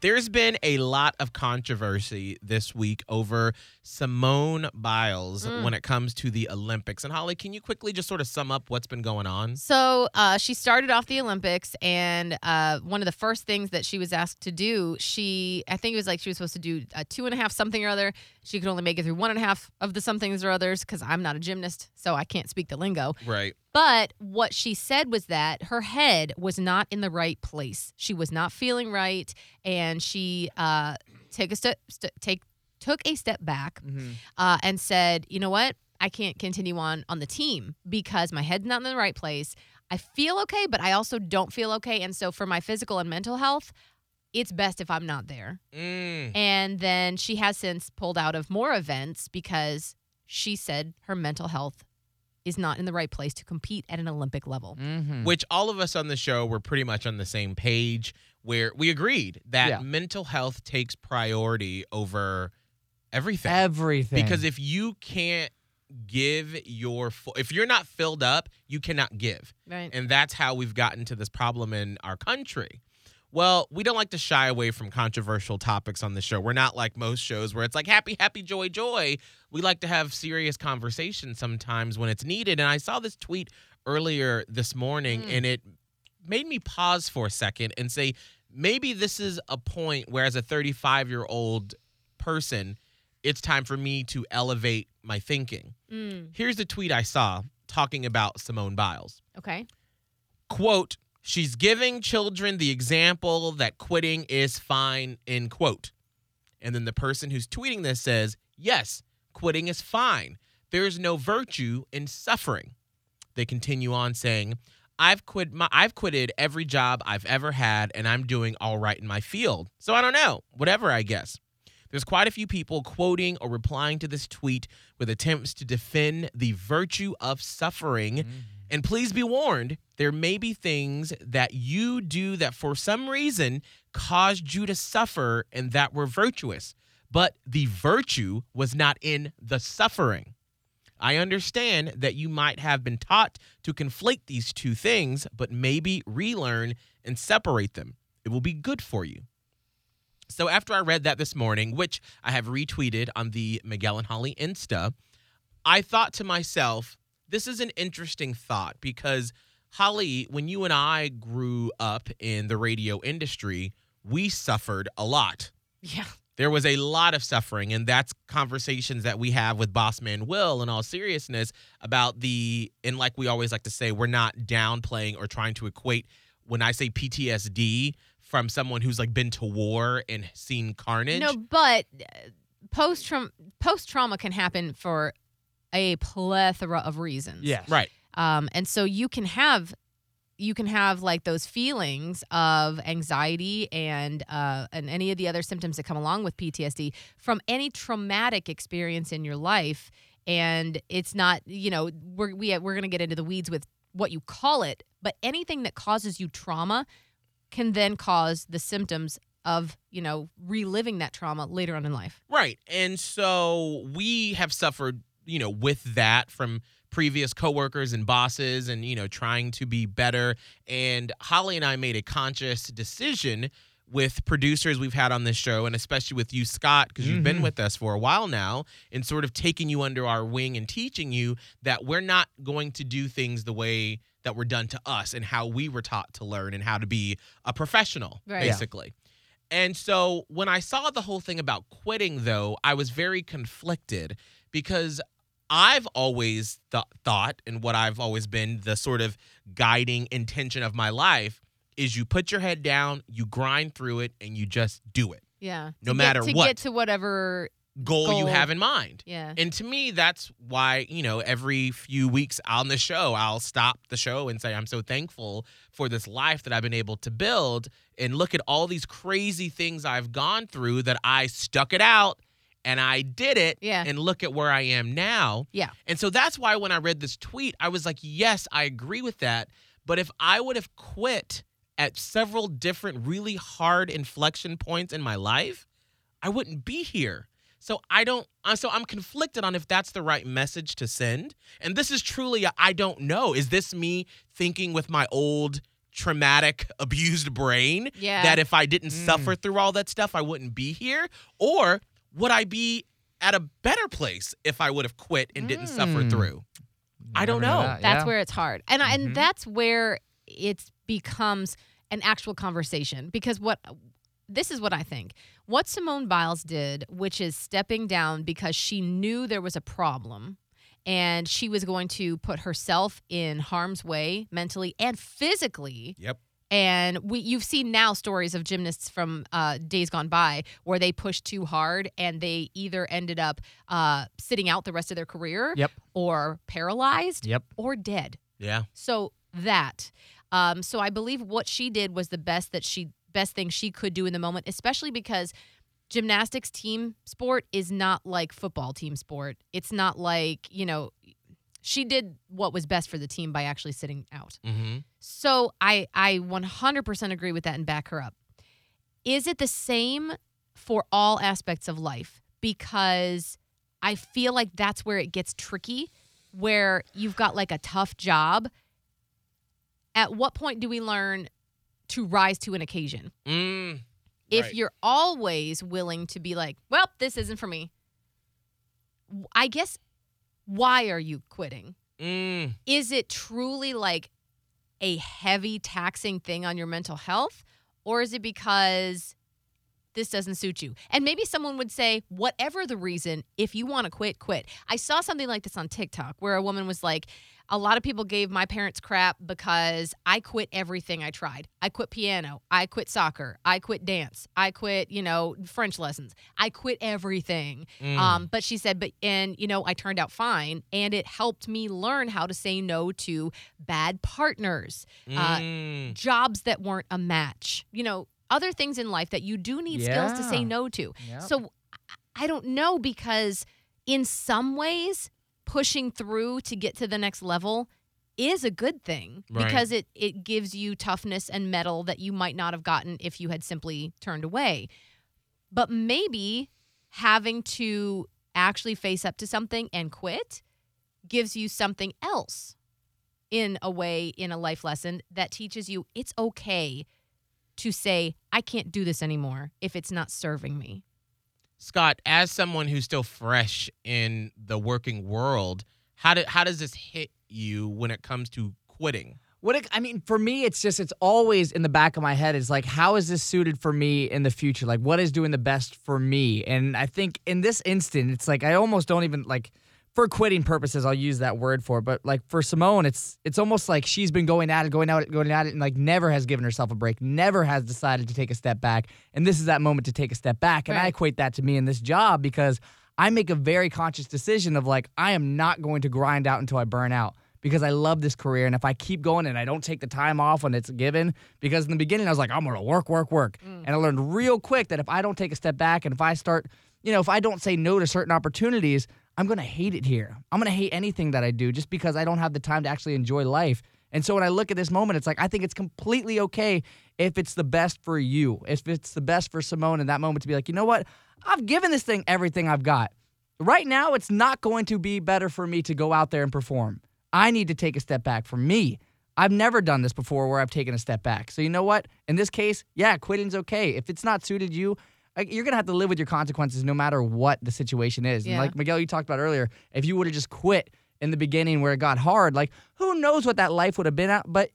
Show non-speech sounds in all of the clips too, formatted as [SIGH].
There's been a lot of controversy this week over Simone Biles when it comes to the Olympics. And Holly, can you quickly just sort of sum up what's been going on? So uh, she started off the Olympics, and uh, one of the first things that she was asked to do, she I think it was like she was supposed to do a two and a half something or other. She could only make it through one and a half of the somethings or others because I'm not a gymnast, so I can't speak the lingo. Right. But what she said was that her head was not in the right place. She was not feeling right, and she uh, take a step, st- take took a step back uh, and said, "You know what? I can't continue on on the team because my head's not in the right place. I feel okay, but I also don't feel okay, and so for my physical and mental health." It's best if I'm not there. Mm. And then she has since pulled out of more events because she said her mental health is not in the right place to compete at an Olympic level. Mm-hmm. Which all of us on the show were pretty much on the same page where we agreed that Yeah. mental health takes priority over everything. Everything. Because if you can't give your full, if you're not filled up, you cannot give. Right. And that's how we've gotten to this problem in our country. Well, we don't like to shy away from controversial topics on the show. We're not like most shows where it's like happy, happy, joy, joy. We like to have serious conversations sometimes when it's needed. And I saw this tweet earlier this morning and it made me pause for a second and say, maybe this is a point where, as a 35 year old person, it's time for me to elevate my thinking. Mm, Here's the tweet I saw talking about Simone Biles okay. quote she's giving children the example that quitting is fine end quote. And then the person who's tweeting this says yes quitting is fine. There is no virtue in suffering. They continue on saying i've quit my i've quitted every job i've ever had and i'm doing all right in my field. So i don't know. Whatever i guess. There's quite a few people quoting or replying to this tweet with attempts to defend the virtue of suffering. Mm-hmm. And please be warned, there may be things that you do that for some reason caused you to suffer and that were virtuous. But the virtue was not in the suffering. I understand that you might have been taught to conflate these two things, but maybe relearn and separate them. It will be good for you. So after I read that this morning, which I have retweeted on the Miguel and Holly Insta, I thought to myself, this is an interesting thought because Holly, when you and I grew up in the radio industry, we suffered a lot. Yeah. There was a lot of suffering, and that's conversations that we have with Boss Man Will in all seriousness about the, and like we always like to say, we're not downplaying or trying to equate when I say PTSD from someone who's like been to war and seen carnage. No, but uh, post trauma post trauma can happen for a plethora of reasons. yes. Right. Um, and so you can have you can have like those feelings of anxiety and uh, and any of the other symptoms that come along with PTSD from any traumatic experience in your life. And it's not, you know, we're we, we're going to get into the weeds with what you call it, but anything that causes you trauma can then cause the symptoms of, you know, reliving that trauma later on in life. Right. And so we have suffered, you know, with that from previous coworkers and bosses and, you know, trying to be better. And Holly and I made a conscious decision with producers we've had on this show and especially with you Scott because you've been mm-hmm. with us for a while now and sort of taking you under our wing and teaching you that we're not going to do things the way that were done to us and how we were taught to learn and how to be a professional Right. Yeah. basically. And so when I saw the whole thing about quitting, though, I was very conflicted because I've always th- thought, and what I've always been the sort of guiding intention of my life is you put your head down, you grind through it, and you just do it. Yeah. No To matter get, to what. get to whatever goal, you have in mind. Yeah. And to me, that's why, you know, every few weeks on the show, I'll stop the show and say, I'm so thankful for this life that I've been able to build. And look at all these crazy things I've gone through that I stuck it out and I did it. Yeah. And look at where I am now. Yeah. And so that's why when I read this tweet, I was like, yes, I agree with that. But if I would have quit at several different really hard inflection points in my life, I wouldn't be here. So I don't uh, so I'm conflicted on if that's the right message to send. And this is truly a I don't know. Is this me thinking with my old traumatic [LAUGHS] abused brain Yeah. that if I didn't suffer through all that stuff I wouldn't be here or would I be at a better place if I would have quit and didn't suffer Mm. through? I don't Never know. that, That's yeah. where it's hard. And I, Mhm. and that's where it becomes an actual conversation because what this is what I think. What Simone Biles did, which is stepping down because she knew there was a problem and she was going to put herself in harm's way mentally and physically Yep. And we you've seen now stories of gymnasts from uh, days gone by where they pushed too hard and they either ended up uh, sitting out the rest of their career Yep. or paralyzed Yep. or dead. Yeah. So that. Um, so I believe what she did was the best that she best thing she could do in the moment, especially because gymnastics team sport is not like football team sport. It's not like, you know, she did what was best for the team by actually sitting out. Mm-hmm. So I I 100% agree with that and back her up. Is it the same for all aspects of life? Because I feel like that's where it gets tricky, where you've got like a tough job. At what point do we learn to rise to an occasion? Mm. If Right. you're always willing to be like, well, this isn't for me, I guess, why are you quitting? Mm. is it truly like a heavy taxing thing on your mental health or is it because this doesn't suit you and maybe someone would say whatever the reason if you want to quit quit i saw something like this on tiktok where a woman was like a lot of people gave my parents crap because i quit everything i tried i quit piano i quit soccer i quit dance i quit you know french lessons i quit everything Mm. um, but she said, but and you know, I turned out fine, and it helped me learn how to say no to bad partners, uh, Mm. jobs that weren't a match. You know, other things in life that you do need skills to say no to. Yep. So I- I don't know because in some ways, pushing through to get to the next level is a good thing Right. because it it gives you toughness and mettle that you might not have gotten if you had simply turned away. But maybe having to actually face up to something and quit gives you something else in a way in a life lesson that teaches you it's okay to say I can't do this anymore if it's not serving me. Scott, as someone who's still fresh in the working world, how do, how does this hit you when it comes to quitting? What it, I mean, for me, it's just it's always in the back of my head. Is like, how is this suited for me in the future? Like, what is doing the best for me? And I think in this instant, it's like I almost don't even like for quitting purposes. I'll use that word for, it, but like for Simone, it's it's almost like she's been going at it, going at it, going at it, and like never has given herself a break, never has decided to take a step back. And this is that moment to take a step back. And I equate that to me in this job because I make a very conscious decision of like I am not going to grind out until I burn out because I love this career. And if I keep going and I don't take the time off when it's given, because in the beginning I was like, I'm gonna work, work, work. Mm. And I learned real quick that if I don't take a step back and if I start, you know, if I don't say no to certain opportunities, I'm gonna hate it here. I'm gonna hate anything that I do just because I don't have the time to actually enjoy life. And so when I look at this moment, it's like I think it's completely okay if it's the best for you, if it's the best for Simone in that moment to be like, you know what? I've given this thing everything I've got. Right now, it's not going to be better for me to go out there and perform. I need to take a step back for me. I've never done this before where I've taken a step back. So, you know what? In this case, yeah, quitting's okay. If it's not suited you, you're going to have to live with your consequences no matter what the situation is. And like Miguel, you talked about earlier, if you would have just quit in the beginning where it got hard, like, who knows what that life would have been at? But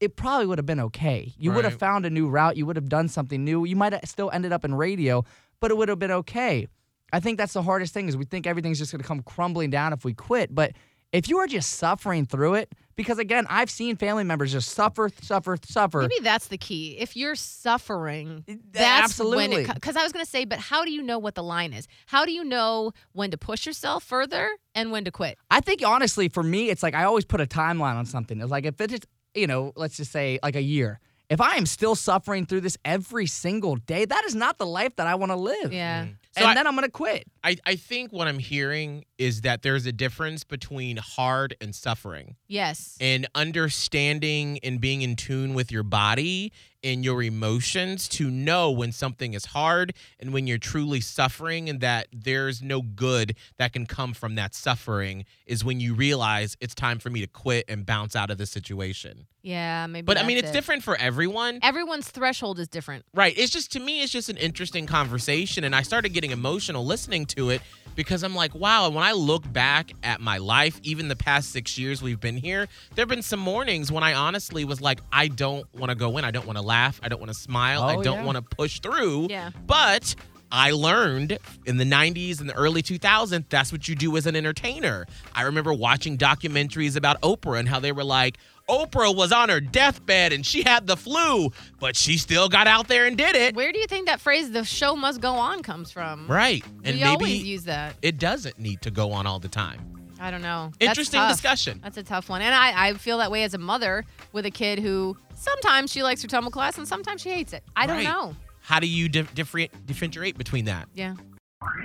it probably would have been okay. You would have found a new route. You would have done something new. You might have still ended up in radio, but it would have been okay. I think that's the hardest thing is we think everything's just going to come crumbling down if we quit. But if you are just suffering through it because again, I've seen family members just suffer, suffer, suffer. Maybe that's the key. If you're suffering, that's absolutely. when it. Because I was going to say, but how do you know what the line is? How do you know when to push yourself further and when to quit? I think honestly, for me, it's like I always put a timeline on something. It's like if it's you know, let's just say like a year. If I am still suffering through this every single day, that is not the life that I want to live. Yeah. Mm. So and I- then I'm gonna quit. I, I think what I'm hearing is that there's a difference between hard and suffering. Yes. and understanding and being in tune with your body and your emotions to know when something is hard and when you're truly suffering and that there's no good that can come from that suffering is when you realize it's time for me to quit and bounce out of the situation. Yeah. Maybe. But I mean, it's it. different for everyone. Everyone's threshold is different. Right. It's just to me, it's just an interesting conversation. And I started getting emotional listening to it because I'm like, wow. When I look back at my life, even the past six years we've been here, there have been some mornings when I honestly was like, I don't want to go in. I don't want to laugh. I don't want to smile. I Oh, don't yeah. want to push through. Yeah. But I learned in the 90s and the early 2000s, that's what you do as an entertainer. I remember watching documentaries about Oprah and how they were like, Oprah was on her deathbed and she had the flu, but she still got out there and did it. Where do you think that phrase "the show must go on" comes from? Right. And we maybe always use that. it doesn't need to go on all the time. I don't know. Interesting tough. discussion. That's a tough one. And I, I feel that way as a mother with a kid who sometimes she likes her tumble class and sometimes she hates it. I don't Right. know. How do you dif- different, differentiate between that? Yeah.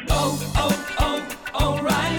Oh, oh, oh, O'Reilly.